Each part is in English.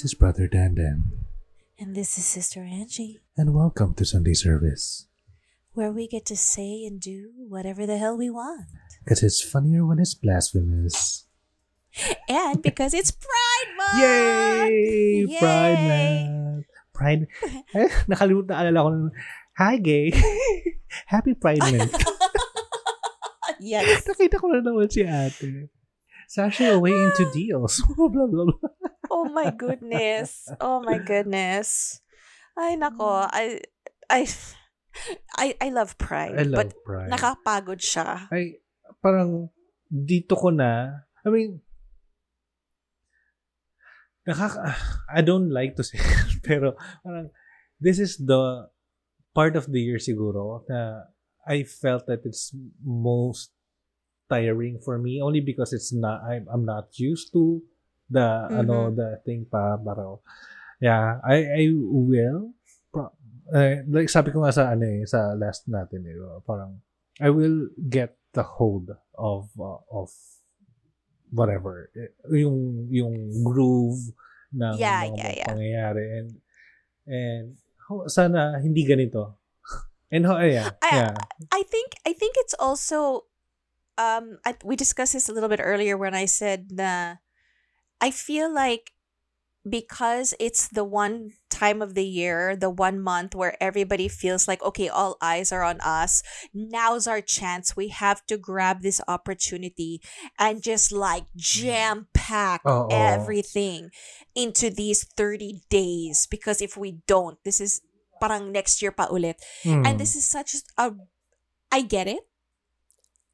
This is Brother Dan Dan, And this is Sister Angie, and welcome to Sunday service. where we get to say and do whatever the hell we want. Because it's funnier when it's blasphemous. And because it's Pride Month! Yay! Yay! Pride Month! Pride. Eh, nakalimutan naalala ko. Hi, gay! Happy Pride Month. yes. Nakita ko na naman si ate. Sashay away into deals. blah, blah, blah. Oh my goodness. Oh my goodness. Ay, nako. I, I, I, I love Pride. I love but Pride. nakapagod siya. ay, parang, dito ko na, I mean, nakaka, I don't like to say, it, pero, parang, this is the part of the year siguro na I felt that it's most tiring for me only because it's not, I'm, I'm not used to the, ano, the thing pa, parang, yeah, I, I will, pro- eh, like sabi ko nga sa, ano eh, sa last natin eh, parang, I will get the hold of uh, of whatever eh, yung yung groove ng Yeah, mga yeah, yeah. pangyayari and and ho- sana hindi ganito and ho, yeah, I- yeah. I think I think it's also um I, we discussed this a little bit earlier when I said na I feel like because it's the one time of the year, the one month where everybody feels like okay, all eyes are on us. Now's our chance. We have to grab this opportunity and just like jam pack everything into these 30 days because if we don't, this is parang next year pa ulit. Mm. And this is such a I get it.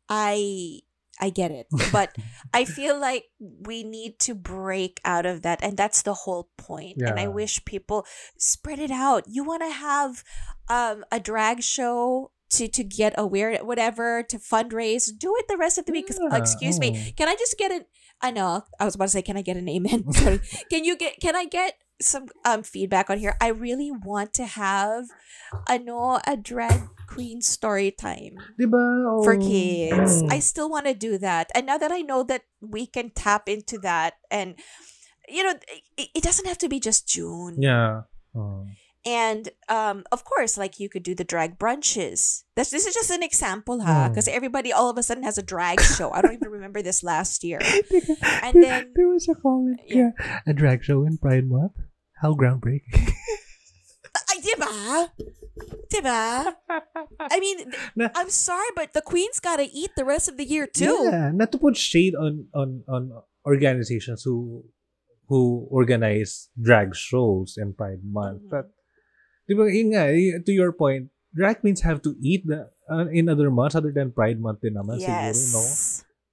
I I get it. But I feel like we need to break out of that and that's the whole point. And I wish people spread it out. You want to have um a drag show to to get aware whatever to fundraise do it the rest of the week Yeah, excuse me can i just get an i know i was about to say can i get an amen sorry can you get can i get some um feedback on here. I really want to have ano a drag queen story time diba? for kids. Mm. i still want to do that. And now that i know that we can tap into that and you know it, it doesn't have to be just june. Yeah. Oh. And um, of course, like you could do the drag brunches. This this is just an example, huh? Mm. Because everybody all of a sudden has a drag show. I don't even remember this last year. And there, then- there was a comment Yeah. yeah. a drag show in Pride Month how groundbreaking Ay, diba? Diba? I mean, Na- I'm sorry, but the queen's got to eat the rest of the year too. Yeah, not to put shade on on on organizations who who organize drag shows in Pride Month, Mhm. but di ba, yun nga, to your point, drag queens have to eat the, uh, in other months other than Pride Month din naman Yes. siguro,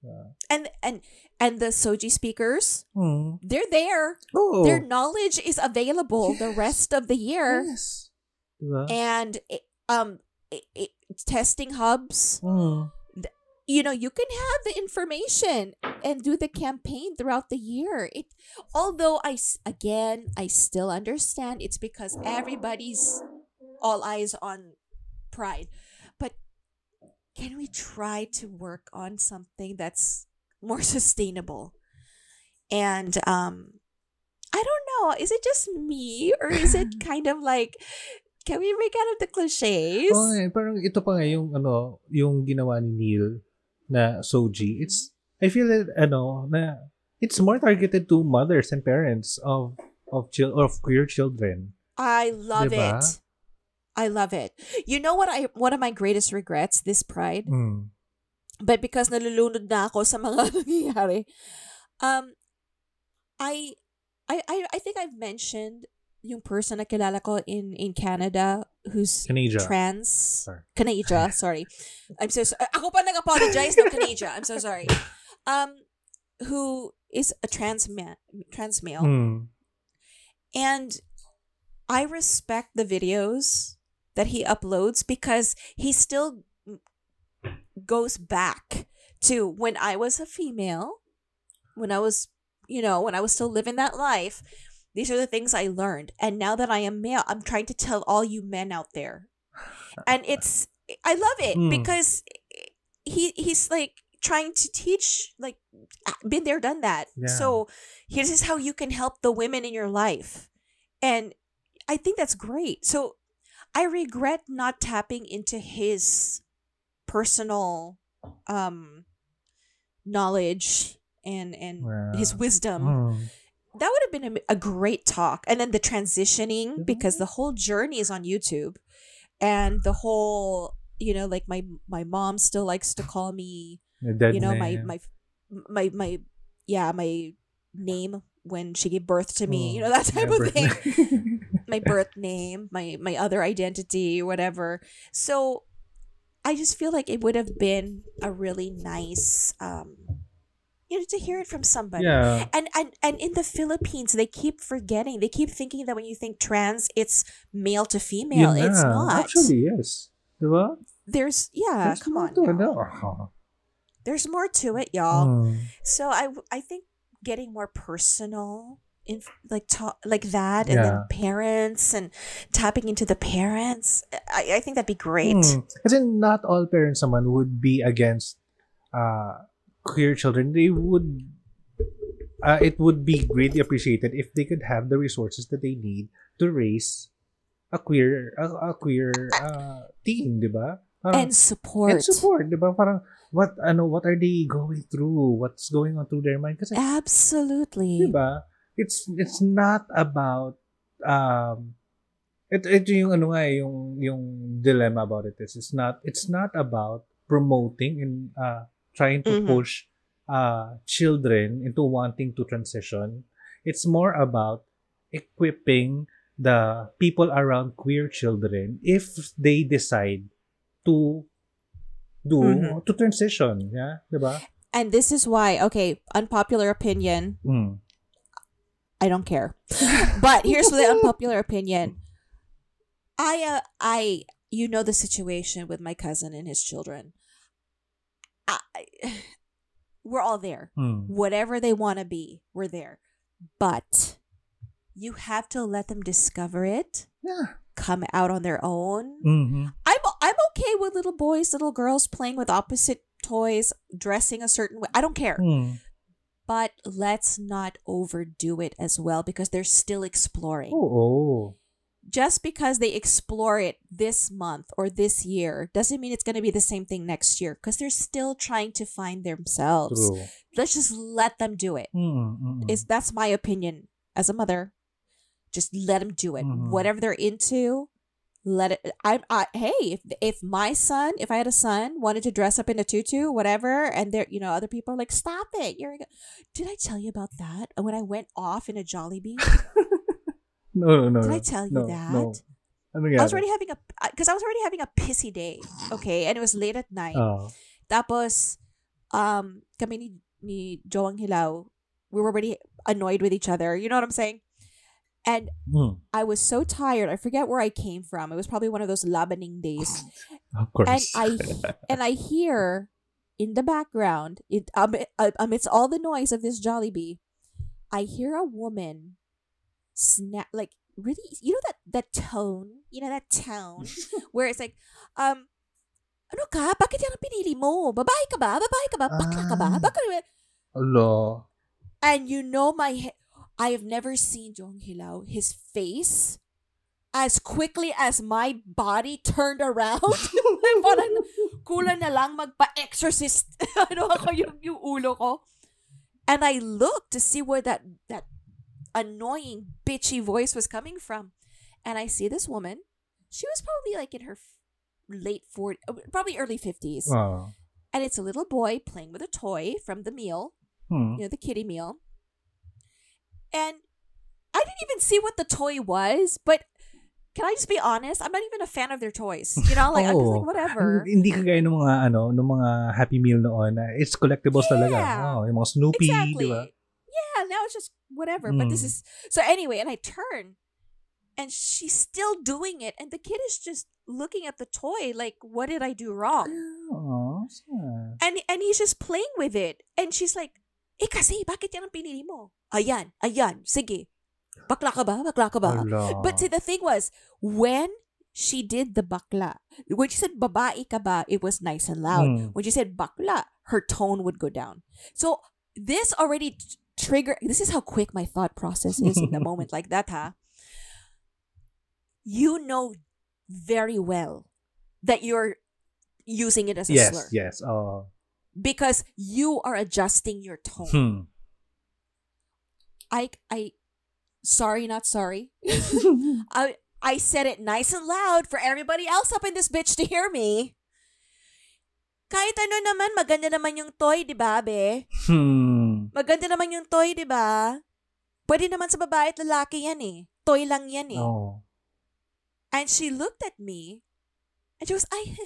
no? And and and the SOGIE speakers, Mm. they're there. Oh, Their knowledge is available the rest of the year. yes. Diba? And it, um, it, it, testing hubs. Mm. You know you can have the information and do the campaign throughout the year. It although i again i still understand it's because everybody's all eyes on pride. But can we try to work on something that's more sustainable? And um i don't know. Is it just me or is it kind of like can we break out of the cliches? Oh, parang ito pa nga yung ano, yung ginawa ni Neil na Soji. It's I feel that ano na it's more targeted to mothers and parents of of chil- of queer children. I love Diba? it. I love it. You know what I one of my greatest regrets this pride, Mm. but because nalulunod na ako sa mga nangyayari. Um I I I I think I've mentioned yung person na kilala ko in in Canada who's Canada. trans Sorry. Sorry. I'm so sorry. Ako pa nag-apologize no Canada. I'm so sorry. Um who is a trans man trans male Mm. and I respect the videos that he uploads because he still goes back to when I was a female, when I was, you know, when I was still living that life. These are the things I learned. And now that I am male, I'm trying to tell all you men out there. And it's I love it Mm. because he he's like trying to teach like been there done that Yeah. so here's is how you can help the women in your life and i think that's great so i regret not tapping into his personal um knowledge and and his wisdom Mm. That would have been a, a great talk. And then the transitioning Mhm. because the whole journey is on youtube. And the whole you know like my my mom still likes to call me you know my my my my yeah my name when she gave birth to me you Oh, know that type yeah, of thing. my birth name my my other identity whatever. So i just feel like it would have been a really nice um you know to hear it from somebody yeah. and and and in the Philippines, they keep forgetting. They keep thinking that when you think trans, it's male to female. Yun It's not. Actually, yes. Diba? There's yeah. There's come more on. to it, y'all. There's more to it, y'all. Mm. So I think getting more personal in like talk like that, and then parents and tapping into the parents. I I think that'd be great. Hmm. Kasi not all parents someone would be against uh, queer children. They would, uh, it would be greatly appreciated if they could have the resources that they need to raise a queer, a, a queer uh, di ba? Parang- And support. and support, di ba? Parang, what, ano, what are they going through? What's going on through their mind? Kasi, Absolutely. Diba? It's it's not about um ito, ito yung ano nga yung yung dilemma about it is it's not it's not about promoting and uh trying to Mhm. push uh children into wanting to transition. It's more about equipping the people around queer children if they decide to do Mhm. to transition, yeah, ba? And this is why, okay, unpopular opinion. Mm. I don't care. but here's the unpopular opinion. I uh, I you know the situation with my cousin and his children. I, we're all there. Mm. Whatever they want to be, we're there. But you have to let them discover it, Yeah. come out on their own. Mhm. I'm I'm okay with little boys, little girls playing with opposite toys, dressing a certain way. I don't care. Mm. But let's not overdo it as well because they're still exploring. Oo. Just because they explore it this month or this year doesn't mean it's going to be the same thing next year because they're still trying to find themselves. True. Let's just let them do it. Mm, mm, mm. Is that's my opinion as a mother. Just let them do it. Mhm. Whatever they're into, let it. I, I hey, if if my son, if I had a son, wanted to dress up in a tutu, whatever, and there, you know, other people are like, stop it. You're. a-" Did I tell you about that when I went off in a Jolly Jollibee? no, no, no. Did no. I tell you no, that? No. Ano I was already having a because I was already having a pissy day. Okay, and it was late at night. Oh. Tapos, um, kami ni, ni Joang Hilaw, we were already annoyed with each other. You know what I'm saying? And Mm, I was so tired. I forget where I came from. It was probably one of those labaning days. of course. And I and I hear in the background, it um, uh, amidst all the noise of this Jollibee, I hear a woman snap like really you know that that tone, you know that tone where it's like um ano ka? Bakit yan ang pinili mo? Babae ka ba? Babae ka ba? Bakla ka ba? Ah. Bakla Alo. And you know my he- I have never seen Jong Hilaw, his face as quickly as my body turned around. Parang kulang na lang magpa-exorcist. ano ako yung, yung ulo ko. And I looked to see where that that annoying bitchy voice was coming from. And I see this woman. She was probably like in her late 40s, probably early 50s. Oh. And it's a little boy playing with a toy from the meal Hmm. you know, the kiddie meal. And I didn't even see what the toy was, but can I just be honest? I'm not even a fan of their toys. You know, like I'm just Oo. like whatever. Hin- Hindi kagaya ng mga ano, ng mga Happy Meal noon it's collectibles talaga. Yeah. Oh, yung mga Snoopy, exactly. di ba? Yeah, now it's just whatever. But this Mm. is so anyway, and I turn and she's still doing it, and the kid is just looking at the toy like, what did I do wrong? Oh. And and he's just playing with it. And she's like, eh kasi, bakit yan ang pinili mo? Ayan, ayan, sige. Bakla ka ba? Bakla ka ba? Ala. But see, the thing was, when she did the bakla. When she said babae ka ba, it was nice and loud. Mm. When she said bakla, her tone would go down. So this already trigger. This is how quick my thought process is in the moment like that, huh? You know very well that you're using it as a Yes, slur yes. Oh. because you are adjusting your tone. Hmm. I I sorry not sorry. I I said it nice and loud for everybody else up in this bitch to hear me. Kahit ano naman, maganda naman yung toy, di ba, be? Hmm. Maganda naman yung toy, di ba? Pwede naman sa babae at lalaki yan eh. Toy lang yan eh. Oh. And she looked at me and she was, ay.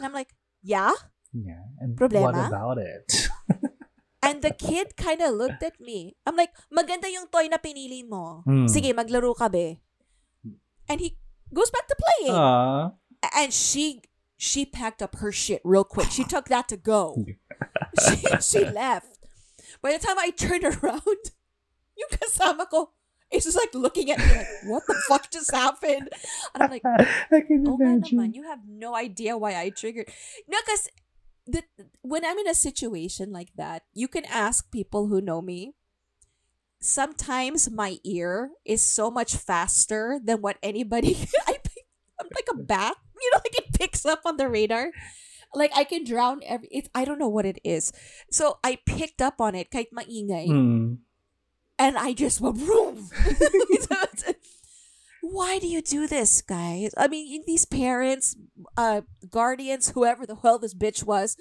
and I'm like, yeah? Yeah. And Problema? what about it? And the kid kind of looked at me. I'm like, maganda yung toy na pinili mo. Hmm. Sige, maglaro ka, be. And he goes back to playing. Ah. and she she packed up her shit real quick. She took that to go. she, she left. By the time I turned around, yung kasama ko is just like looking at me like, what the fuck just happened? And I'm like, I can oh imagine. naman, you have no idea why I triggered. No, because the, when I'm in a situation like that, you can ask people who know me. Sometimes my ear is so much faster than what anybody. I, I'm like a bat, you know, like it picks up on the radar. Like I can drown every. It, I don't know what it is. So I picked up on it, kahit maingay Hmm. and I just went vroom. Why do you do this, guys? I mean, these parents, uh, guardians, whoever the hell this bitch was.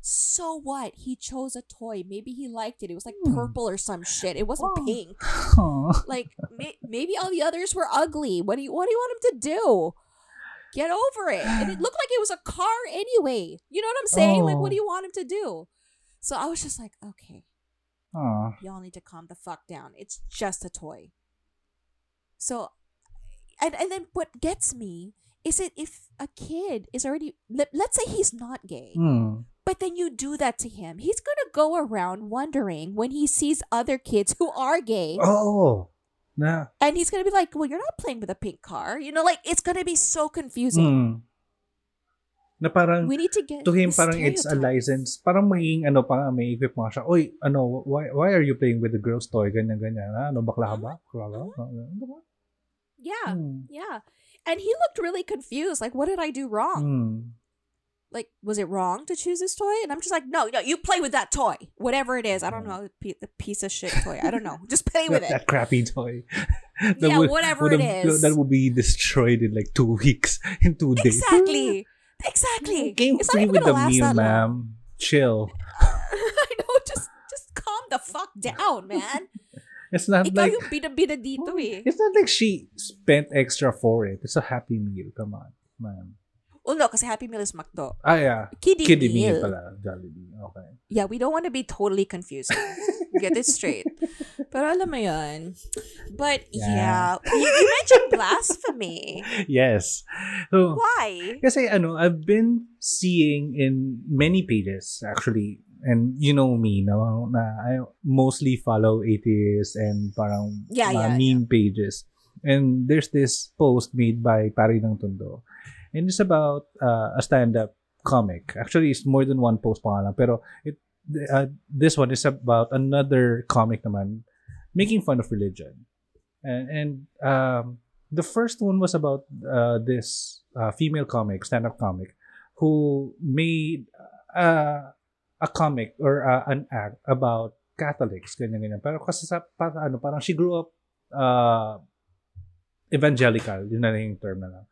So what? He chose a toy. Maybe he liked it. It was like Hmm. purple or some shit. It wasn't pink. Like may- maybe all the others were ugly. What do you What do you want him to do? Get over it. And it looked like it was a car anyway. You know what I'm saying? Like, what Oh. do you want him to do? So I was just like, okay, y'all need to calm the fuck down. It's just a toy. So, and and then what gets me is it if a kid is already let, let's say he's not gay, Hmm. but then you do that to him, he's gonna go around wondering when he sees other kids who are gay, Oh. Na. and he's gonna be like, "Well, you're not playing with a pink car," you know, like it's gonna be so confusing. Hmm. Na parang We need to get to him parang it's a license. Parang magiging ano pa may equip mga siya. Oy, ano, why, why are you playing with the girl's toy? Ganyan, ganyan. Ah, Ano, bakla ka ba? Bakla ka? Ba? Yeah, Hmm. yeah. And he looked really confused. Like, what did I do wrong? Hmm. Like was it wrong to choose this toy and i'm just like no no you play with that toy whatever it is i don't know the piece of shit toy i don't know just play with That, it that crappy toy. That Yeah, would- whatever would it have- is. That will be destroyed in like two weeks, in two days. exactly exactly Game It's even with the meal, ma'am. Chill. i know just just calm the fuck down man It's not ikaw like yung bida-bida dito eh it's not like she spent extra for it. It's a happy meal. Come on, ma'am. Well no kasi happy meal is McDo Ah, yeah. kiddie, Kiddie meal. meal pala. Jollibee. Okay. yeah we don't want to be totally confusing get it straight pero alam mo yun but yeah, Yeah. You, you mentioned blasphemy Yes. So, why Kasi ano, I've been seeing in many pages actually, and you know me, no, na I mostly follow atheists and parang Yeah, yeah, meme pages. And there's this post made by Pari ng Tondo. And it's about uh, a stand-up comic. Actually, it's more than one post pa. Pero it, uh, this one is about another comic naman making fun of religion. And, and um, the first one was about uh, this uh, female comic, stand-up comic, who made uh, a comic or uh, an act about Catholics, ganyan ganyan. Pero kasi sa para, ano, parang she grew up uh, evangelical, yun na yung term na lang.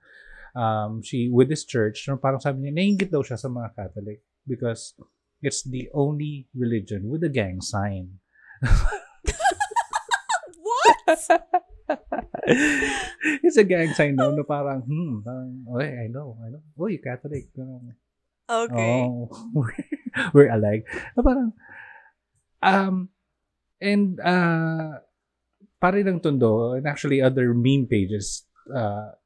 Um, she with this church, no, parang sabi niya, naiingit daw siya sa mga Catholic because it's the only religion with a gang sign. what it's a gang sign no, no parang, hmm, parang, okay, I know, I know. Oh, you Catholic. Parang, okay Oh, we're, we're alike. Na parang, um, and, uh, pare ng Tondo, and actually other meme pages, uh,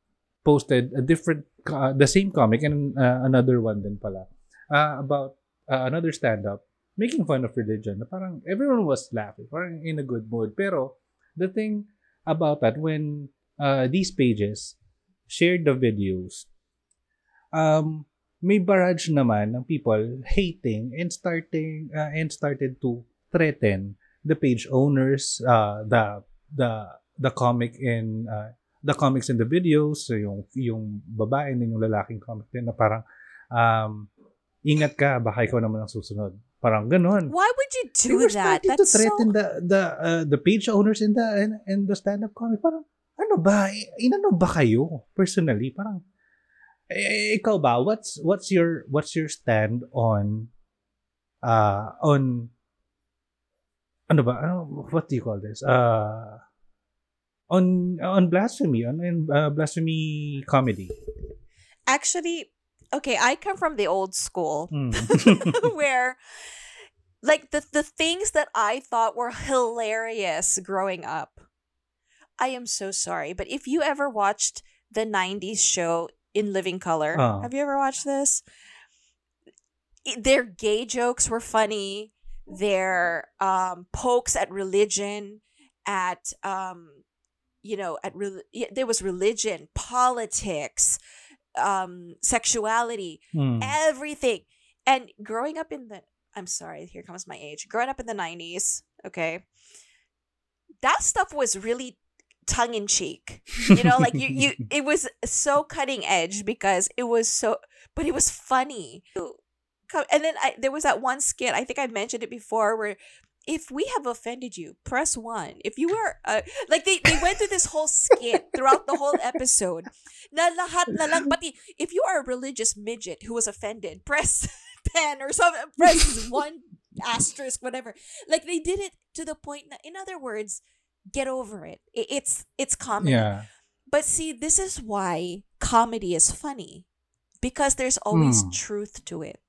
posted a different, uh, the same comic and uh, another one din pala, uh, about uh, another stand-up making fun of religion. Na parang everyone was laughing, parang in a good mood. Pero, the thing about that, when uh, these pages shared the videos, um, may barrage naman ng people hating and starting uh, and started to threaten the page owners, uh, the the the comic in uh, the comics in the videos, so yung yung babae din yung lalaking comic din na parang um, ingat ka baka ikaw naman ang susunod. Parang ganun. Why would you They do were that? starting That's to threaten so the the uh, the page owners in the in, in the stand-up comic. Parang ano ba? Inano ba kayo personally? Parang eh, ikaw ba what's what's your what's your stand on uh on ano ba ano, what do you call this uh on on blasphemy on uh, blasphemy comedy actually okay. I come from the old school Mm. where like the the things that I thought were hilarious growing up. I am so sorry, but if you ever watched the 90s show In Living Color, Oh. have you ever watched this? Their gay jokes were funny. Their um pokes at religion at um you know at re- there was religion, politics, um sexuality, Mm. everything. And growing up in the I'm sorry, here comes my age. Growing up in the 90s, okay? That stuff was really tongue in cheek. You know, like you you it was so cutting edge because it was so but it was funny. And then I there was that one skit, I think I mentioned it before where if we have offended you, press one. If you were, uh, like they, they went through this whole skit throughout the whole episode. Na lahat na lang, pati if you are a religious midget who was offended, press 10 or something, press 1 asterisk, whatever. Like they did it to the point, na, in other words, get over it. It's, it's comedy. yeah But see, this is why comedy is funny. Because there's always Mm. truth to it.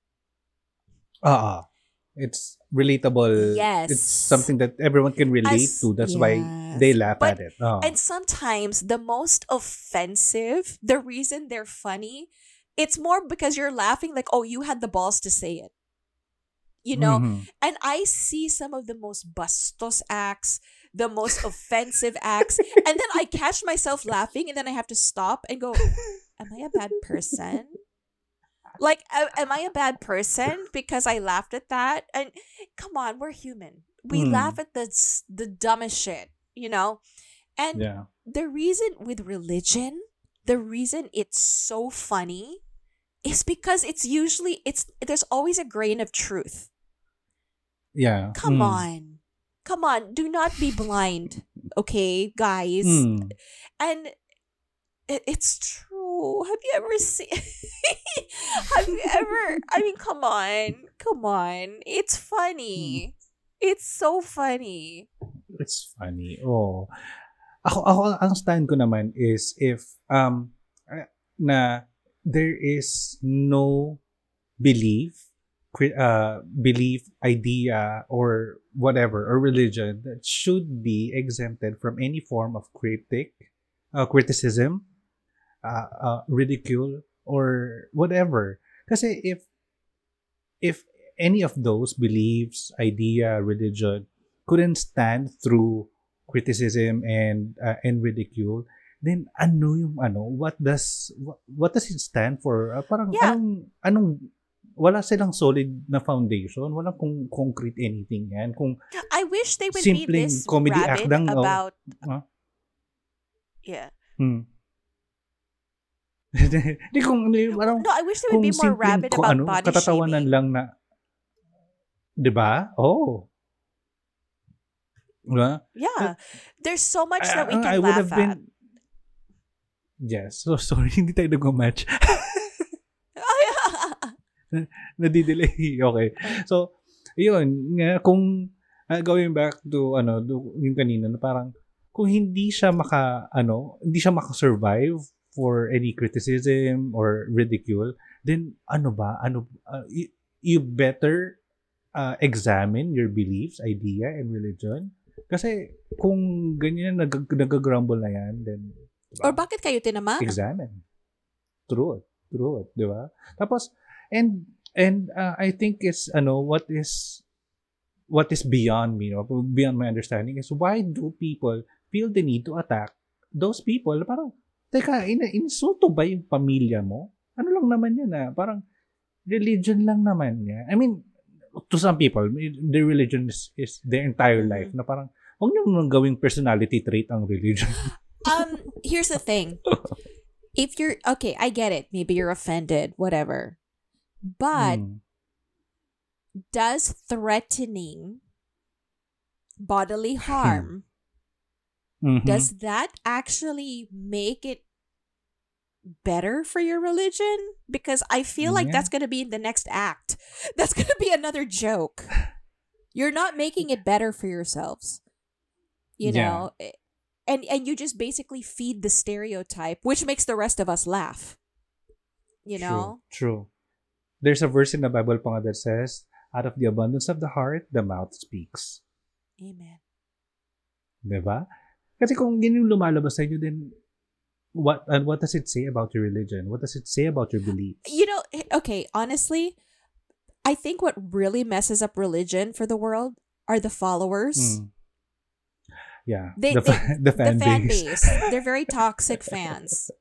Ah, it's relatable. Yes. It's something that everyone can relate As- to. That's why they laugh But- at it. Oh. And sometimes the most offensive, the reason they're funny, it's more because you're laughing like, oh, you had the balls to say it. You know? Mhm. And I see some of the most bastos acts, the most offensive acts, and then I catch myself laughing and then I have to stop and go, Am I a bad person? Like, am I a bad person because I laughed at that? And come on, we're human. We Mm. laugh at the the dumbest shit, you know. And Yeah. the reason with religion, the reason it's so funny, is because it's usually it's there's always a grain of truth. Yeah. Come Mm. on. Come on, do not be blind, okay, guys. Mm. And it, it's true. Have you ever seen Have you ever I mean, come on. Come on. It's funny. It's so funny. It's funny. Oh. Ako, ako, ang stand ko naman is if um uh, na there is no belief uh, belief idea or whatever or religion that should be exempted from any form of critic uh, criticism uh, uh, ridicule or whatever kasi if if any of those beliefs idea religion couldn't stand through criticism and uh, and ridicule then ano yung ano what does what, what does it stand for Uh, parang Yeah. anong anong wala silang solid na foundation walang kung concrete anything yan kung I wish they would be this comedy act lang, oh. about Huh? Yeah. hmm. Hindi kung parang No, I wish they would be more rabid about ano, body katatawanan shaming. lang na 'di ba oh Diba? Yeah. There's so much that we I- can I would laugh have been at. Yes. So sorry, hindi tayo nag-match. Nadidelay. Okay. So, yun. Nga, kung uh, going back to, ano, do, yung kanina, na parang, kung hindi siya maka, ano, hindi siya maka-survive for any criticism or ridicule, then, ano ba, ano, uh, you, you better uh, examine your beliefs, idea, and religion. Kasi, kung ganyan, nag, nag-grumble na yan, then, Or bakit kayo tinama? examine. Truth. Truth. Di ba? Tapos, and, and uh, I think it's, ano, what is, what is beyond me, no? beyond my understanding is why do people feel the need to attack those people? Parang, teka, in- insulto ba yung pamilya mo? Ano lang naman yan ah? Parang, religion lang naman yan. I mean, to some people, their religion is, is their entire Mhm. life. Na parang, huwag nyo nang gawing personality trait ang religion. um here's the thing if you're okay i get it maybe you're offended whatever but Hmm. does threatening bodily harm Mhm. does that actually make it better for your religion because i feel like Yeah. that's going to be in the next act that's going to be another joke you're not making it better for yourselves you know Eh, and and you just basically feed the stereotype which makes the rest of us laugh you know True. True. There's a verse in the Bible pa that says, out of the abundance of the heart, the mouth speaks. amen Di ba? Kasi kung yun yung lumalabas sa inyo, then what and what does it say about your religion? What does it say about your beliefs? you know eh, okay honestly i think what really messes up religion for the world are the followers Mm. Yeah. They- the, fa- the fan, the fan base. base. They're very toxic fans.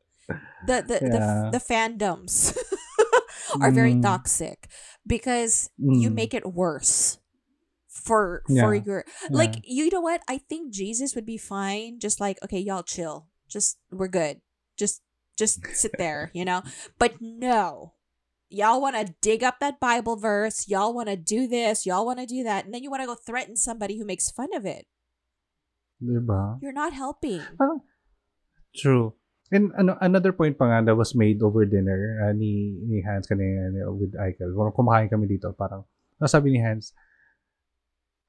The the Yeah. the, the fandoms are very Mm. toxic because you Mm. make it worse for for Yeah. your like you know what? I think Jesus would be fine. Just like okay, y'all chill. Just we're good. Just just sit there, you know. But no. Y'all want to dig up that Bible verse. Y'all want to do this. Y'all want to do that. And then you want to go threaten somebody who makes fun of it. Diba? You're not helping. Parang, true. And ano, another point pa nga that was made over dinner uh, ni, ni Hans kanina uh, with Eichel. Kung kumakain kami dito, parang, nasabi ni Hans,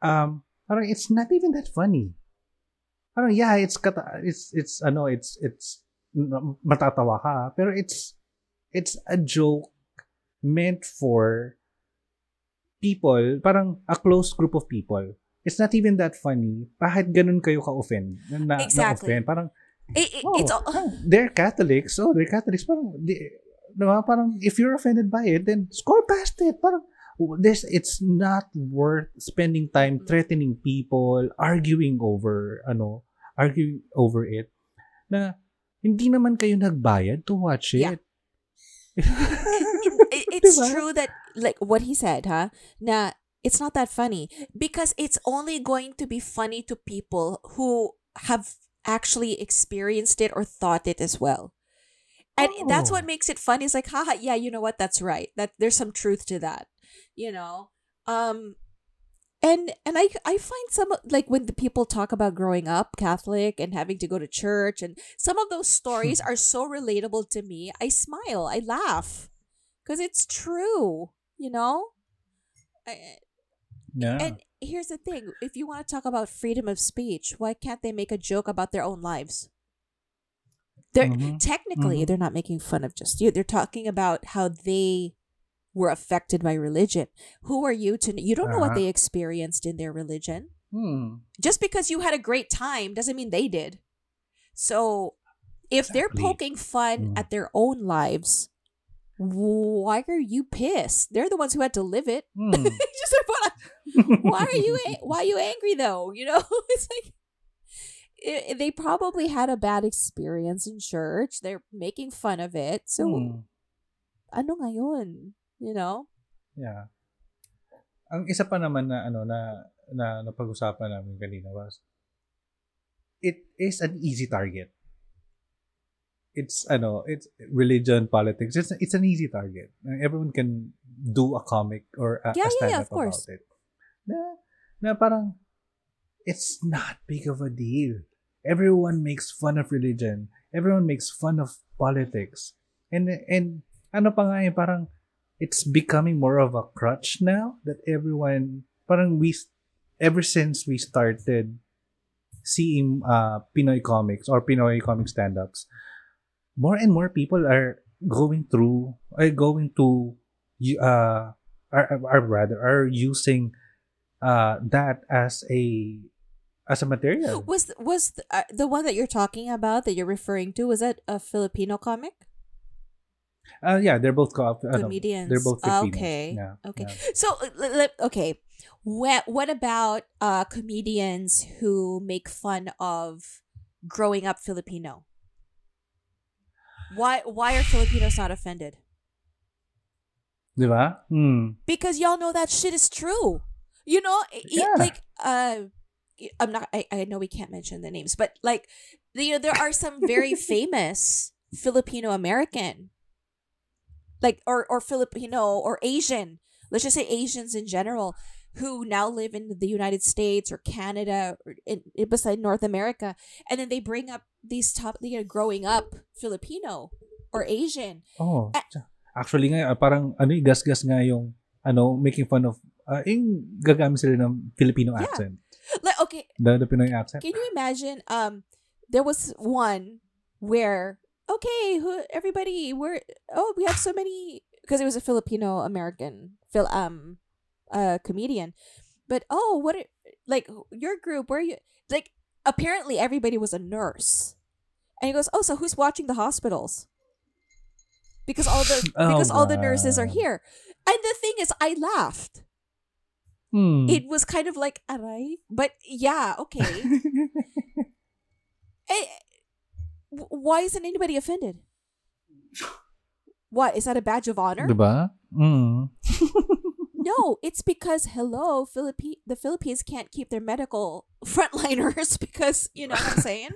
um, parang it's not even that funny. Parang, yeah, it's, kata, it's, it's, ano, it's, it's, matatawa ka, pero it's, it's a joke meant for people, parang a close group of people. It's not even that funny. Bakit ganun kayo ka-offend? Na, Exactly. na-offend? Parang, It, it- oh, it's all, ah, they're Catholics. Oh, they're Catholics. Parang, di, diba? parang, if you're offended by it, then scroll past it. Parang, this, it's not worth spending time Mm. threatening people, arguing over, ano, arguing over it, na, hindi naman kayo nagbayad to watch Yeah. it. it, it's Diba? true that like what he said, huh? Na it's not that funny because it's only going to be funny to people who have actually experienced it or thought it as well. And that's Oh. what makes it fun. Is like, haha, yeah, you know what? That's right. That there's some truth to that. You know? Um and and I I find some like when the people talk about growing up Catholic and having to go to church and some of those stories are so relatable to me. I smile, I laugh because it's true, you know? I- Yeah. And here's the thing, if you want to talk about freedom of speech, why can't they make a joke about their own lives? They're Mhm. technically Mhm. they're not making fun of just you. They're talking about how they were affected by religion. Who are you to you don't know what Uh-huh. they experienced in their religion. Hmm. Just because you had a great time doesn't mean they did. So if they're poking fun Mm. at their own lives, why are you pissed? They're the ones who had to live it. Hmm. Just like, what? Why are you? Why are you angry though? You know, it's like i they probably had a bad experience in church. They're making fun of it. So Hmm. ano ngayon? You know? Yeah. Ang isa pa naman na ano na na napag-usapan namin kanina was it is an easy target. It's ano, it's religion, politics. It's it's an easy target. Everyone can do a comic or a, Yeah, a yeah, stand yeah, up of course. about it. Na, na parang it's not big of a deal. Everyone makes fun of religion. Everyone makes fun of politics. And and ano pa nga eh, parang it's becoming more of a crutch now that everyone parang we ever since we started seeing uh Pinoy comics or Pinoy comic stand-ups more and more people are going through are going to uh are, are rather are using uh that as a as a material Was was the, uh, the one that you're talking about that you're referring to? Was that a Filipino comic? Uh yeah they're both co- Comedians. they're both Filipinos. okay. yeah, Okay. yeah. So okay, what what about uh comedians who make fun of growing up Filipino? Why why are Filipinos not offended? Di ba? Hmm. Because y'all know that shit is true. You know, Yeah. like uh I'm not I, I know we can't mention the names, but like you know, there are some very famous Filipino American like or or Filipino or Asian, let's just say Asians in general who now live in the United States or Canada or in, in beside North America and then they bring up these top you know growing up Filipino or Asian. Oh. Ah. Actually nga, ah, parang ano eh, gas-gas nga yung ano, making fun of, uh, yung gagamit sila ng Filipino Yeah. accent. Like okay, The, the Pinoy accent. Can you imagine? Um, there was one where okay, who everybody we're oh we have so many because it was a Filipino American Phil um uh comedian, but oh what it, like your group where you like apparently everybody was a nurse, and he goes oh so who's watching the hospitals? Because all the Oh, because all the nurses are here, and the thing is, I laughed. Hmm. It was kind of like aray, but yeah, okay. Eh, w- why isn't anybody offended? What is that a badge of honor? Diba? Mm. No, it's because hello, Philippi- the Philippines can't keep their medical frontliners because you know what I'm saying.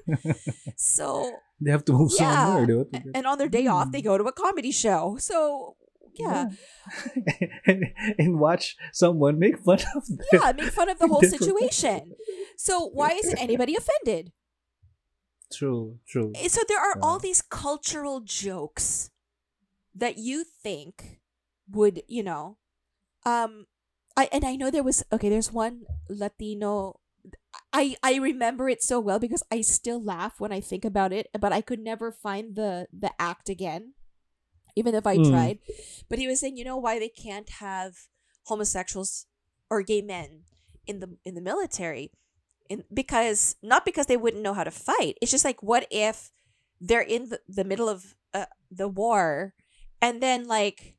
so They have to move Yeah. somewhere, and on their day off, they Mm. go to a comedy show. So yeah, and, and watch someone make fun of them. yeah, make fun of the whole situation. So why isn't anybody offended? True, true. Eh, so there are all these cultural jokes that you think would you know um i and i know there was okay there's one latino i i remember it so well because i still laugh when i think about it but i could never find the the act again even if i Mm. tried but he was saying you know why they can't have homosexuals or gay men in the in the military in because not because they wouldn't know how to fight. It's just like what if they're in the, the middle of uh, the war and then like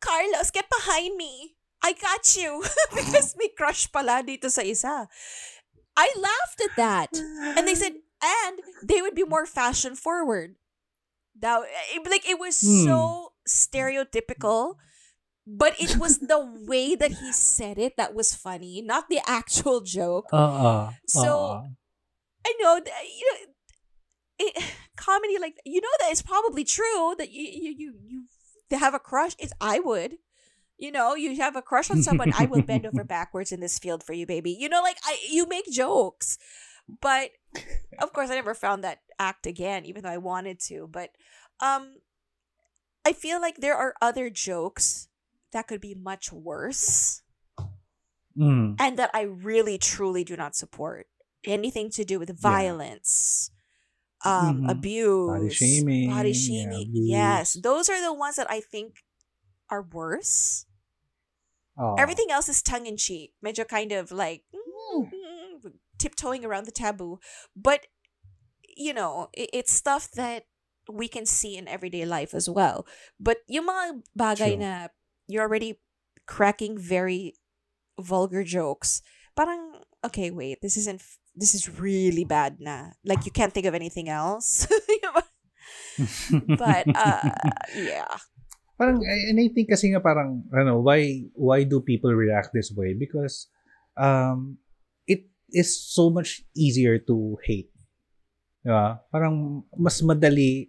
Carlos get behind me. I got you. Because may crush pala dito sa isa. I laughed at that. And they said and they would be more fashion forward. Now it, like it was Hmm. so stereotypical but it was the way that he said it that was funny not the actual joke Uh-uh. So- uh-uh. I know that you know it, comedy like you know that it's probably true that you you you, you have a crush. It's I would. You know, you have a crush on someone, I will bend over backwards in this field for you, baby. You know, like I you make jokes. But of course I never found that act again, even though I wanted to. But um I feel like there are other jokes that could be much worse Mm. and that I really truly do not support. Anything to do with violence, um, Mhm. abuse, Body shaming, body yeah, shaming. abuse. yes, those are the ones that I think are worse. Oh. Everything else is tongue in cheek, major kind of like mm, tiptoeing around the taboo. But you know, i- it's stuff that we can see in everyday life as well. But yung mga bagay True. na you're already cracking very vulgar jokes, parang okay, wait, this isn't this is really bad na. Like you can't think of anything else. but uh yeah. parang and I think kasi nga parang ano why why do people react this way because um it is so much easier to hate diba? parang mas madali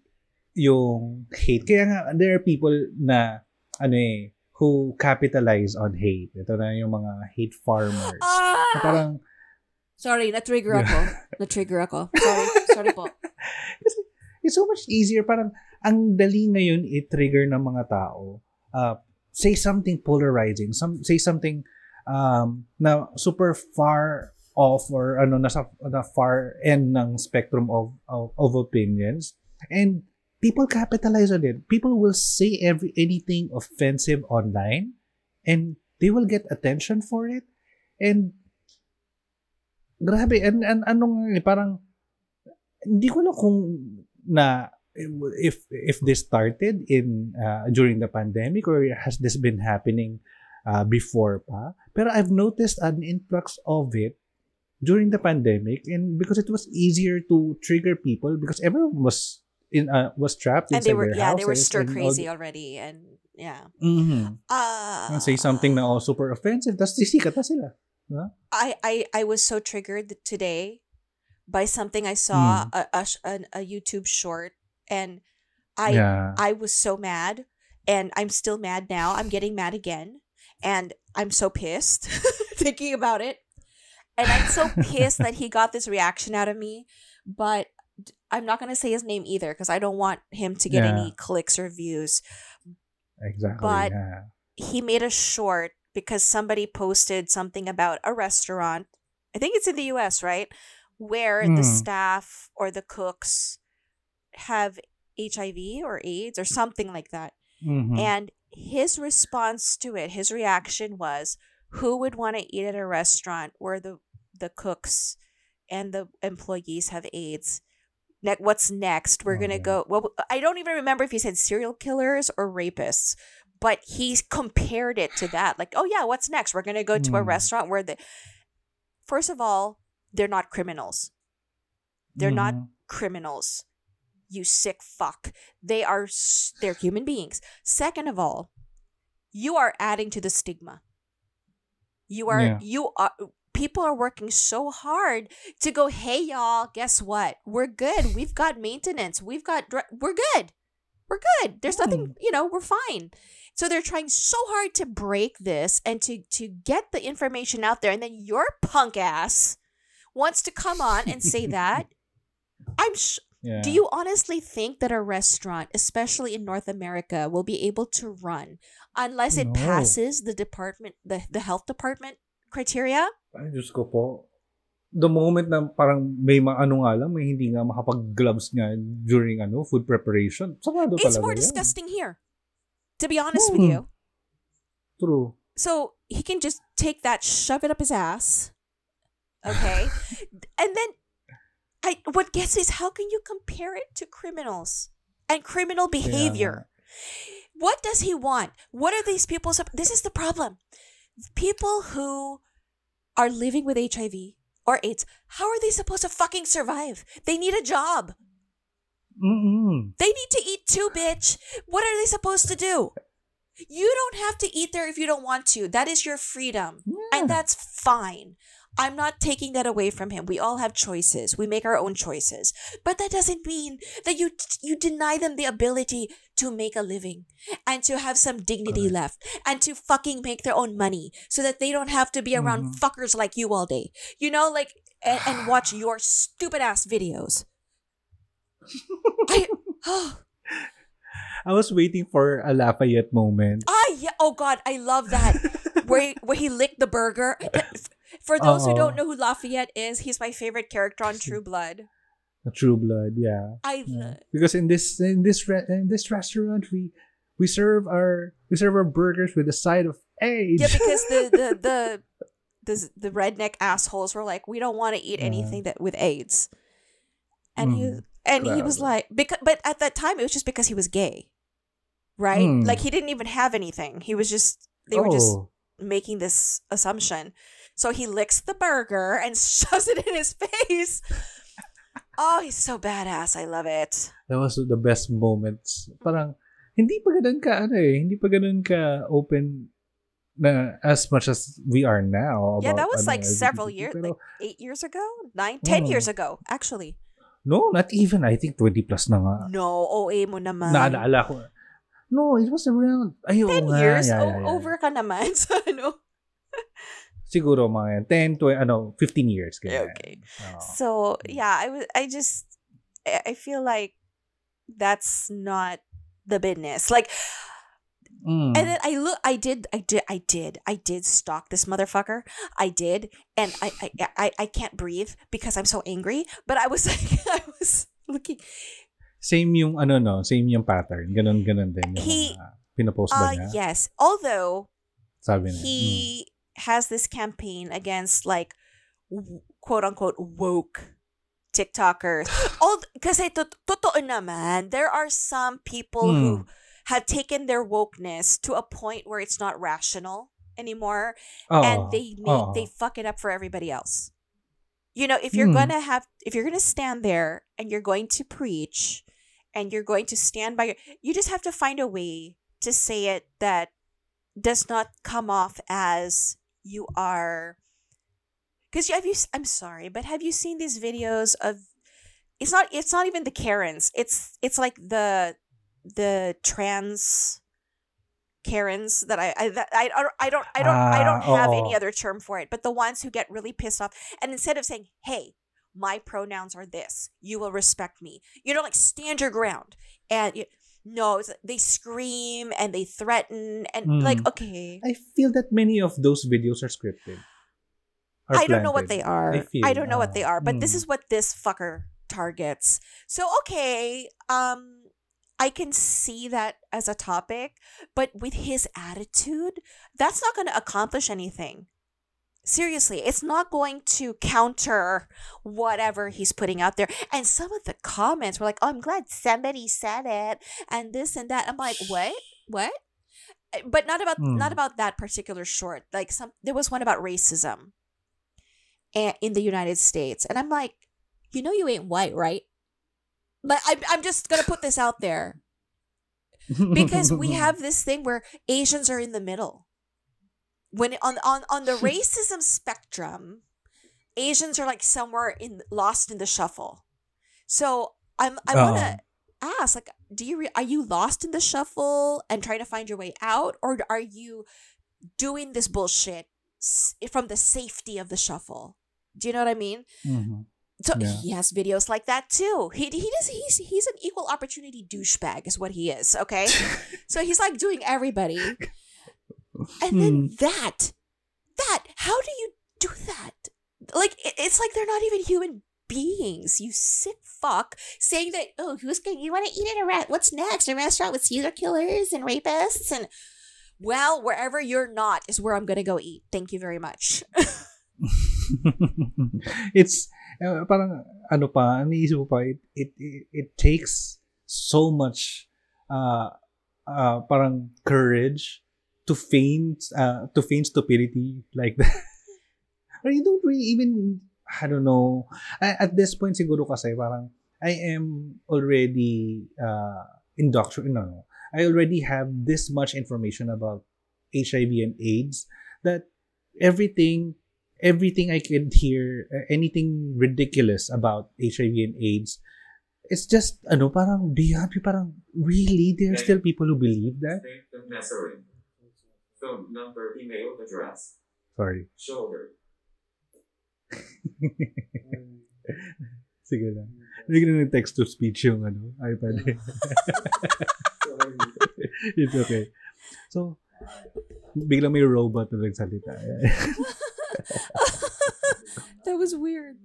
yung hate kaya nga there are people na ano eh who capitalize on hate ito na yung mga hate farmers Ah! Na parang Sorry, na-trigger ako. na-trigger ako. Sorry, sorry po. it's so much easier. Parang, ang dali ngayon i-trigger ng mga tao. Uh, say something polarizing. Some, say something um, na super far off or ano, nasa na far end ng spectrum of, of, of opinions. And people capitalize on it. People will say every anything offensive online and they will get attention for it. And grabe, and, and anong eh, parang hindi ko alam kung na if if this started in uh, during the pandemic or has this been happening uh, before pa pero I've noticed an influx of it during the pandemic and because it was easier to trigger people because everyone was in uh, was trapped and inside they were their yeah they were stir all crazy already and yeah mm-hmm. uh say something na oh, super offensive, tapos sisikat na sila. I, I I was so triggered today by something I saw Hmm. a, a a YouTube short and I yeah. I was so mad and I'm still mad now. I'm getting mad again and I'm so pissed thinking about it. And I'm so pissed that he got this reaction out of me, but I'm not going to say his name either because I don't want him to get Yeah. any clicks or views. exactly. but- yeah. He made a short because somebody posted something about a restaurant. I think it's in the US, right? Where the Mm. staff or the cooks have HIV or AIDS or something like that. Mhm. And his response to it, his reaction was, who would want to eat at a restaurant where the the cooks and the employees have AIDS? Ne- what's next? We're gonna yeah. go. Well, I don't even remember if he said serial killers or rapists, but he compared it to that. Like, oh yeah, what's next? We're gonna go to a Hmm. restaurant where the first of all, they're not criminals. They're not Mhm. criminals. You sick fuck. They are they're human beings. Second of all, you are adding to the stigma. You are Yeah. you are people are working so hard to go, "Hey y'all, guess what? We're good. We've got maintenance. We've got dr- we're good. We're good. There's nothing, mm. you know, we're fine." So they're trying so hard to break this and to to get the information out there and then your punk ass wants to come on and say that. I'm sh- Yeah. do you honestly think that a restaurant, especially in North America, will be able to run unless it No. passes the department, the, the health department criteria? Ay, Diyos ko po. The moment na parang may mga ano nga lang, may hindi nga makapag-gloves nga during ano food preparation. Sarado It's more yan. disgusting here, to be honest with Mm. you. True. So he can just take that, shove it up his ass, okay, and then I. What gets is how can you compare it to criminals and criminal behavior? What does he want? What are these people? This is the problem. People who are living with HIV or AIDS, how are they supposed to fucking survive? They need a job. Mm-mm. They need to eat too, bitch. What are they supposed to do? You don't have to eat there if you don't want to. That is your freedom. Yeah. And that's fine. I'm not taking that away from him. We all have choices. We make our own choices. But that doesn't mean that you you deny them the ability to make a living and to have some dignity left and to fucking make their own money so that they don't have to be around Mhm. fuckers like you all day. You know, like and, and watch your stupid ass videos. I I was waiting for a Lafayette moment. Ah, yeah. Oh God, I love that. where he, where he licked the burger. For those who don't know who Lafayette is, he's my favorite character on True Blood. True Blood, yeah. I Yeah. Because in this in this re- in this restaurant we we serve our we serve our burgers with a side of AIDS. yeah, because the the the the, the redneck assholes were like, we don't want to eat anything that with AIDS, and he Mm, and he was like, because but at that time it was just because he was gay, right? Mm. Like he didn't even have anything. He was just they were just Oh. making this assumption. So he licks the burger and shoves it in his face. Oh, he's so badass. I love it. That was the best moments. Parang, hindi pa ganun ka, ano eh, hindi pa ganun ka open na as much as we are now. yeah, that was ano, like several years, like eight years ago, nine, ten Mm. years ago, actually. no, not even. I think 20 plus na nga. No, OA mo naman. Naalala ko. No, it was around, ay, oo Ten nga, years, yeah, yeah, yeah. over ka naman. So, ano? Siguro mga 10, 20, ano, 15 years. Ganyan. Okay. Oo. So, yeah, I was, I just, I feel like that's not the business. Like, Mm. And then I look, I did, I did, I did, I did stalk this motherfucker. I did, and I, I, I, I can't breathe because I'm so angry. But I was like, I was looking. Same yung ano no, same yung pattern. Ganon ganon din yung He- mga pinopost ba Uh, niya? yes. Although Sabi niya. he mm. Has this campaign against like quote unquote woke TikTokers. All kasi to, totoo naman, there are some people Hmm. who have taken their wokeness to a point where it's not rational anymore. Oo, and they make oo. they fuck it up for everybody else. You know, if you're Hmm. gonna have if you're gonna stand there and you're going to preach and you're going to stand by your you just have to find a way to say it that does not come off as you are because have you i'm sorry but have you seen these videos of it's not it's not even the karens it's it's like the the trans karens that i i that, I, don't i don't i don't i don't Ah, have oo. any other term for it but the ones who get really pissed off and instead of saying hey my pronouns are this you will respect me you know like stand your ground and you, no it's, they scream and they threaten and like Mm. okay I feel that many of those videos are scripted. Are I don't know what they are. I I, don't know what they are, but this mm. is what this fucker targets. So okay, um I can see that as a topic, but with his attitude, that's not going to accomplish anything. Seriously, it's not going to counter whatever he's putting out there. And some of the comments were like, "Oh, I'm glad somebody said it," and this and that. I'm like, "What? What?" Uh, But not about not Hmm. about that particular short. Like some, there was one about racism in the United States. And I'm like, you know, you ain't white, right? Like, I'm, I'm just going to put this out there because we have this thing where Asians are in the middle. When on, on, on the racism spectrum, Asians are like somewhere in lost in the shuffle. So I'm I want to ask like do you re- are you lost in the shuffle and trying to find your way out or are you doing this bullshit from the safety of the shuffle? Do you know what I mean? Mhm. So Yeah. he has videos like that too. He he does he's he's an equal opportunity douchebag is what he is, okay? so he's like doing everybody. And Hmm. then that that how do you do that? Like it, it's like they're not even human beings. You sick fuck saying that oh who's going you want to eat at a rat what's next? A restaurant with serial killers and rapists and well, wherever you're not is where I'm gonna go eat. Thank you very much. it's uh, parang ano pa, iniisip pa it, it it it takes so much uh uh parang courage to feign uh to feign stupidity like that. or you don't really even I don't know. I, at this point siguro kasi parang I am already uh indoctrinated no, no. I already have this much information about HIV and AIDS that everything everything I could hear, uh, anything ridiculous about HIV and AIDS, it's just, ano, parang beyond, parang, really? There are still people who believe that? State of Nazarene. Phone number, email address, Sorry. shoulder. Sige lang. Hindi ko na nag-text to speech yung ano, iPad. It's okay. So, biglang may robot na nagsalita. that was weird.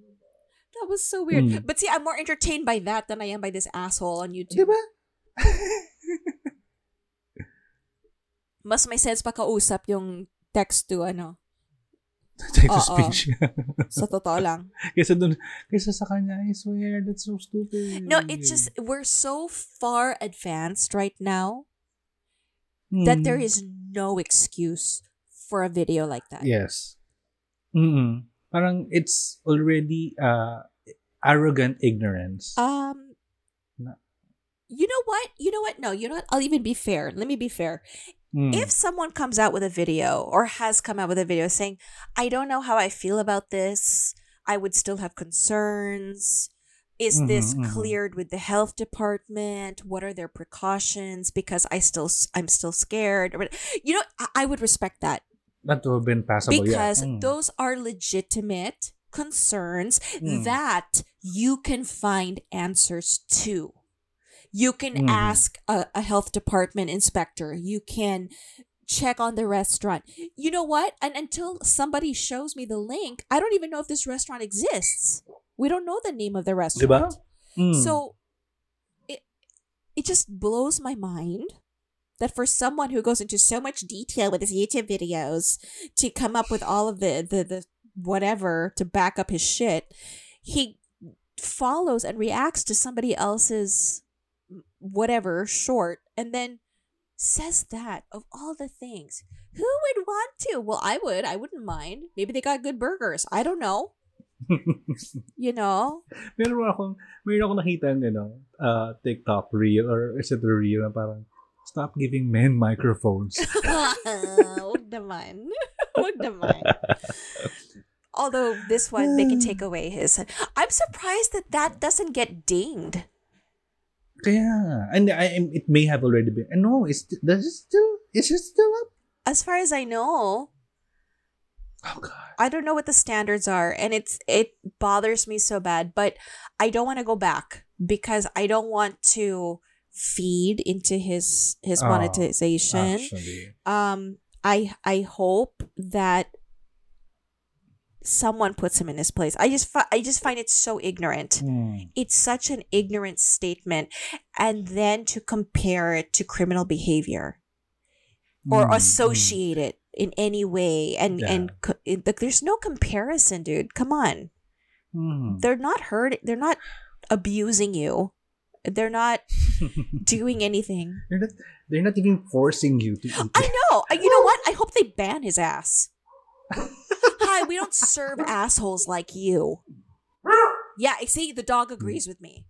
That was so weird. Mm. But see, I'm more entertained by that than I am by this asshole on YouTube. Di ba? Mas may sense pa kausap yung text to ano. Text to speech. Sa totoo lang. kaysa dun, kaysa sa kanya, I swear, that's so stupid. No, it's just we're so far advanced right now that there Mm. is no excuse for a video like that. Yes. mm Parang it's already uh, arrogant ignorance. Um You know what? You know what? No, you know what? I'll even be fair. Let me be fair. Mm. if someone comes out with a video or has come out with a video saying, I don't know how I feel about this, I would still have concerns. Is this Mhm, mhm. cleared with the health department? What are their precautions? Because I still, I'm still scared. You know, I, I would respect that That would have been passable, because yeah. Mm. those are legitimate concerns Mm. that you can find answers to. You can Mhm. ask a, a health department inspector. You can check on the restaurant. You know what? And until somebody shows me the link, I don't even know if this restaurant exists. We don't know the name of the restaurant. Mm. So it it just blows my mind that for someone who goes into so much detail with his YouTube videos to come up with all of the the, the whatever to back up his shit, he follows and reacts to somebody else's whatever short and then says that of all the things. Who would want to? Well, I would. I wouldn't mind. Maybe they got good burgers. I don't know. You know? meron akong, meron akong nakita ng ano, uh, TikTok reel or is it a reel na parang, stop giving men microphones. Huwag naman. Huwag naman. Although this one, they can take away his. I'm surprised that that doesn't get dinged. Kaya. And I, it may have already been, and no, it's, does it still, is it still up? As far as I know, Oh, God. I don't know what the standards are, and it's it bothers me so bad. But I don't want to go back because I don't want to feed into his his Oh, monetization. Actually. um i i hope that someone puts him in his place i just fi- i just find it so ignorant Hmm. it's such an ignorant statement and then to compare it to criminal behavior or Hmm, associate it in any way and Yeah. and co- it- like, there's no comparison dude come on hmm. they're not hurt they're not abusing you they're not doing anything They're not, they're not even forcing you to. I know. You know what? I hope they ban his ass. Hi, we don't serve assholes like you. Yeah, see the dog agrees with me.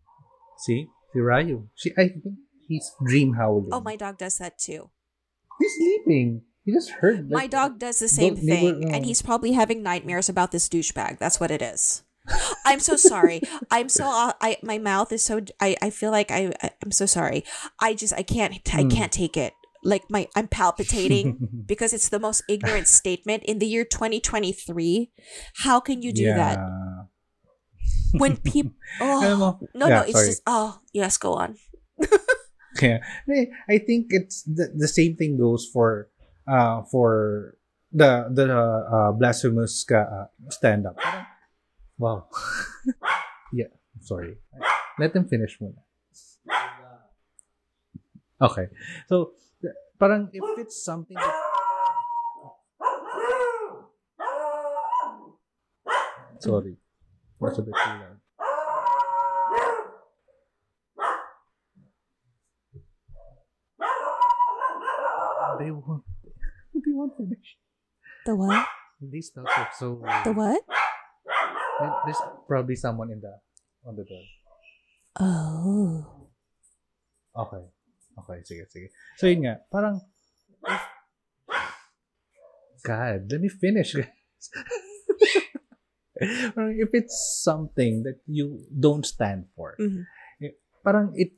See? Si Ryu. She, I think he's dream howling. Oh, my dog does that too. He's sleeping. He just heard. My dog does the same Don't- never- thing, and he's probably having nightmares about this douchebag. That's what it is. I'm so sorry. I'm so uh, I my mouth is so I I feel like I I- I'm so sorry. I just I can't I Hmm. can't take it. Like my I'm palpitating because it's the most ignorant statement in the year 2023. How can you do that when people? Oh no yeah, no, it's sorry. just oh yes, go on. Yeah. I think it's the, the same thing goes for uh for the the uh, blasphemous uh, stand up. Wow. yeah, sorry. Let them finish muna. Okay. So parang if it's something that Sorry. That's a bit too loud. They won't. They won't finish. The what? These dogs are so. The what? There- There's probably someone in the on the door. Oh. Okay. Okay, sige, sige. So yun nga, parang God, let me finish, guys. parang if it's something that you don't stand for, Mhm. eh, parang it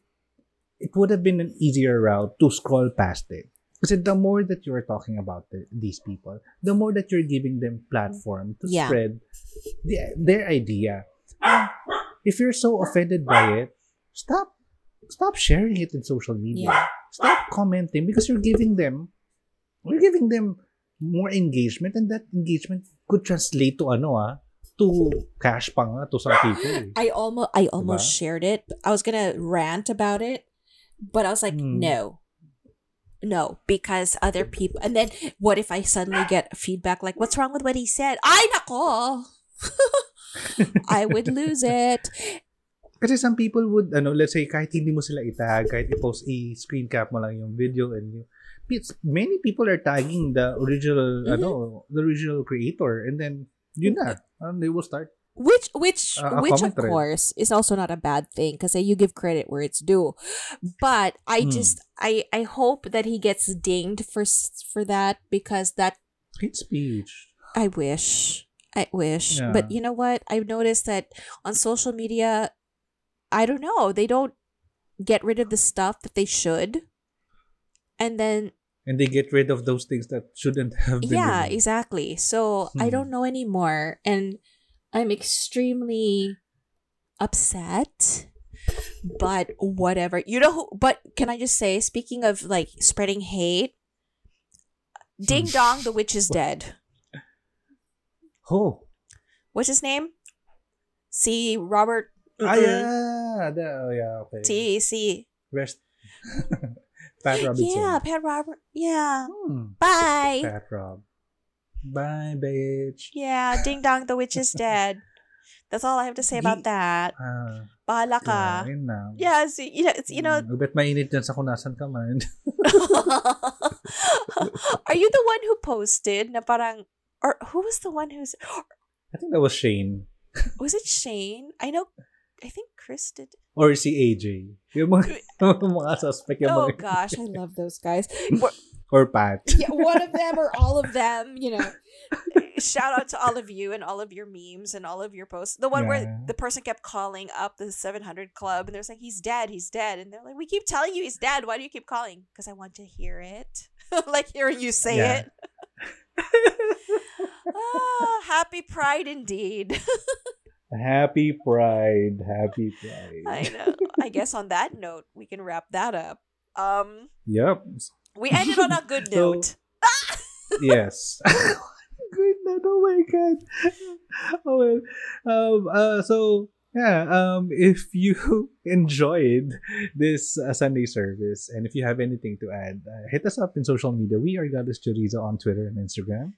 it would have been an easier route to scroll past it. Kasi the more that you're talking about the, these people, the more that you're giving them platform to Yeah. spread the, their idea. If you're so offended by it, stop stop sharing it in social media. Yeah. Stop commenting because you're giving them you're giving them more engagement and that engagement could translate to ano ah to cash pa nga to some people. I almost I almost Diba? shared it. I was gonna rant about it, but I was like, Hmm. no. No, because other people and then what if I suddenly get feedback like what's wrong with what he said? Ay nako. I would lose it. Kasi some people would, ano, let's say, kahit hindi mo sila itag, kahit i-post, i-screen cap mo lang yung video and you, it's- many people are tagging the original, Mhm. ano, the original creator and then, yun na, And they will start. Which which Uh, which of course is also not a bad thing because you give credit where it's due. But I Hmm. just I I hope that he gets dinged for for that because that Hate speech. I wish. I wish. Yeah. But you know what? I've noticed that on social media, I don't know, they don't get rid of the stuff that they should. And then, And they get rid of those things that shouldn't have been. yeah, removed. exactly. So I Hmm. don't know anymore. And I'm extremely upset. But whatever. You know who, but can I just say, speaking of like spreading hate, Ding Dong, the witch is dead. Who? What's his name? See Robert. Ah. Yeah. The, oh, yeah, okay. See, see. Pat Robertson. Yeah, Pat Robert. Yeah. Hmm. Bye. Pat Rob. Bye, bitch. Yeah, Ding Dong, the witch is dead. That's all I have to say about that. Ah, Bahala yeah, ka. yun na. Yeah, see, you know, it's, you know. Mm, bet mainit dyan sa kung nasan ka man. Are you the one who posted na parang, or who was the one who's, I think that was Shane. Was it Shane? I know. I think Chris did. Or si AJ. Yung mga, mga suspect yung Oh mga, gosh, I love those guys. Or Pat. yeah, one of them or all of them, you know. Shout out to all of you and all of your memes and all of your posts. The one where the person kept calling up the 700 Club and they're like, he's dead, he's dead. And they're like, we keep telling you he's dead. Why do you keep calling? Because I want to hear it. like hearing you say Yeah. it. Ah, happy pride indeed. Happy Pride. Happy Pride. I know. I guess on that note, we can wrap that up. Um, Yep. we ended on a good So- note. yes. Good night. Oh my god. Oh well. Um, uh, so yeah. Um, if you enjoyed this uh, Sunday service, and if you have anything to add, uh, hit us up in social media. We are Godless Chorizo on Twitter and Instagram.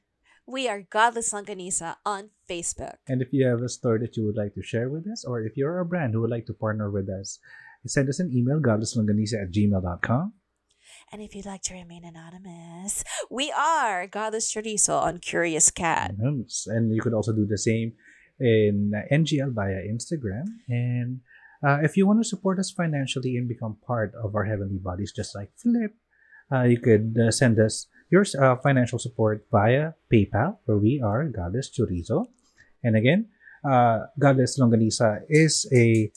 We are Godless Longanisa on Facebook. And if you have a story that you would like to share with us, or if you're a brand who would like to partner with us, send us an email, godlesslonganisa at gmail.com. And if you'd like to remain anonymous, we are Godless Chorizo on Curious Cat. And you could also do the same in uh, NGL via Instagram. And uh, if you want to support us financially and become part of our heavenly bodies, just like Philip, uh, you could uh, send us your uh, financial support via PayPal, where we are Godless Chorizo. And again, uh, Godless Longanisa is a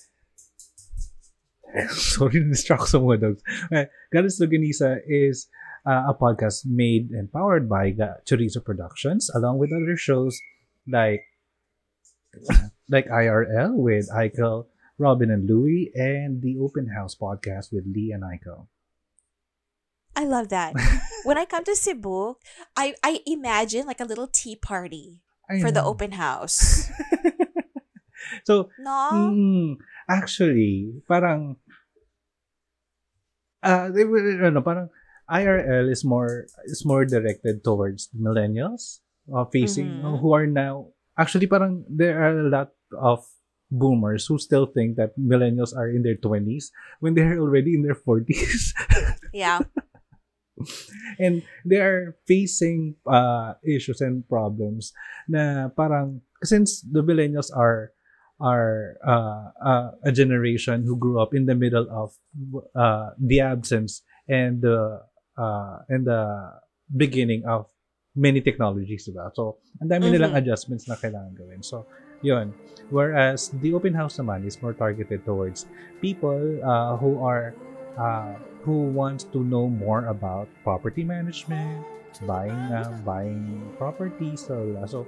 sorry, distract sa mga dogs. Uh, Godless Longanisa is uh, a podcast made and powered by Ga- Chorizo Productions, along with other shows like like IRL with Eichel, Robin and Louie, and the Open House podcast with Lee and Eichel. I love that. when I come to Cebu, I, I imagine like a little tea party I for the open house. so, No? mm, actually, parang uh, they were, ano, parang IRL is more is more directed towards millennials uh, facing Mhm. who are now actually parang there are a lot of boomers who still think that millennials are in their 20s when they're already in their 40s Yeah. and they are facing uh, issues and problems na parang since the millennials are are uh, uh, a generation who grew up in the middle of uh, the absence and the uh, and the beginning of many technologies, diba? So, ang dami nilang Mhm. adjustments na kailangan gawin. So, yun. Whereas, the open house naman is more targeted towards people uh, who are uh, who wants to know more about property management, buying uh, buying properties, so so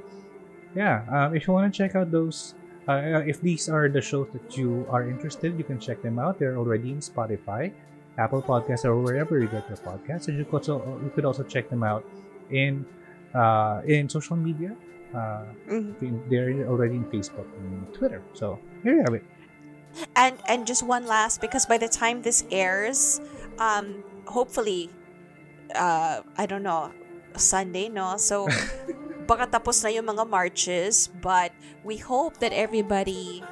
yeah. Um, if you want to check out those, uh, if these are the shows that you are interested, you can check them out. They're already in Spotify, Apple Podcasts, or wherever you get your podcasts. And you could also you could also check them out in uh, in social media. Uh, Mhm. they're already in Facebook and Twitter. So here you have it. And and just one last because by the time this airs, um, hopefully, uh, I don't know, Sunday, no. So baka tapos na yung mga marches, but we hope that everybody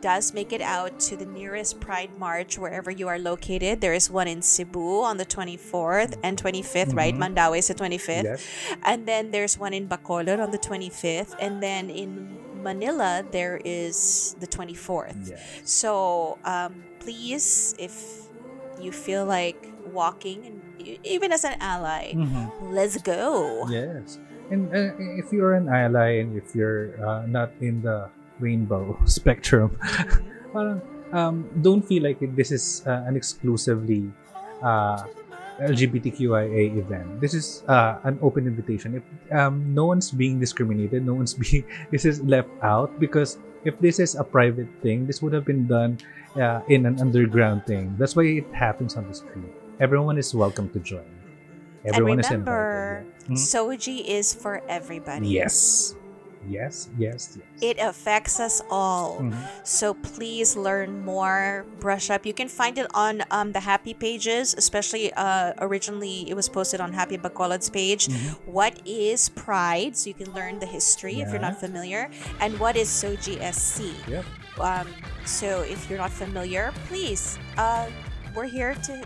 does make it out to the nearest Pride March wherever you are located. There is one in Cebu on the 24th and 25th, right? Mhm. Mandaue is the 25th. Yes. And then there's one in Bacolod on the 25th. And then in Manila, there is the 24th. Yes. So um, please, if you feel like walking, and even as an ally, Mhm. let's go. Yes. And uh, if you're an ally and if you're uh, not in the rainbow spectrum, parang um, don't feel like it, this is uh, an exclusively uh, LGBTQIA event. This is uh, an open invitation. If um, no one's being discriminated, no one's being this is left out because if this is a private thing, this would have been done uh, in an underground thing. That's why it happens on the street. Everyone is welcome to join. Everyone and is remember, invited. yeah. Mhm. SOGIE is for everybody. Yes. Yes, yes, yes. It affects us all. Mhm. So please learn more, brush up. You can find it on um, the Happy pages, especially uh, originally it was posted on Happy Bacolod's page. Mhm. What is Pride? So you can learn the history if you're not familiar. And what is SOGIESC? Yep. Um, so if you're not familiar, please, uh, we're here to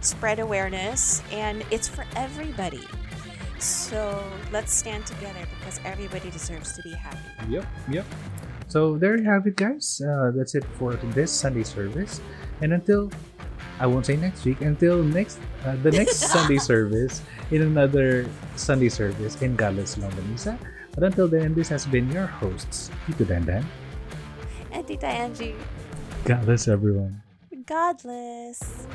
spread awareness and it's for everybody. So let's stand together because everybody deserves to be happy. Yep, yep. So there you have it, guys. Uh, that's it for this Sunday service. And until I won't say next week, until next uh, the next Sunday service in another Sunday service in Godless Longganisa. But until then, this has been your hosts, Tito Dandan. And Tita Angie, God bless everyone. godless.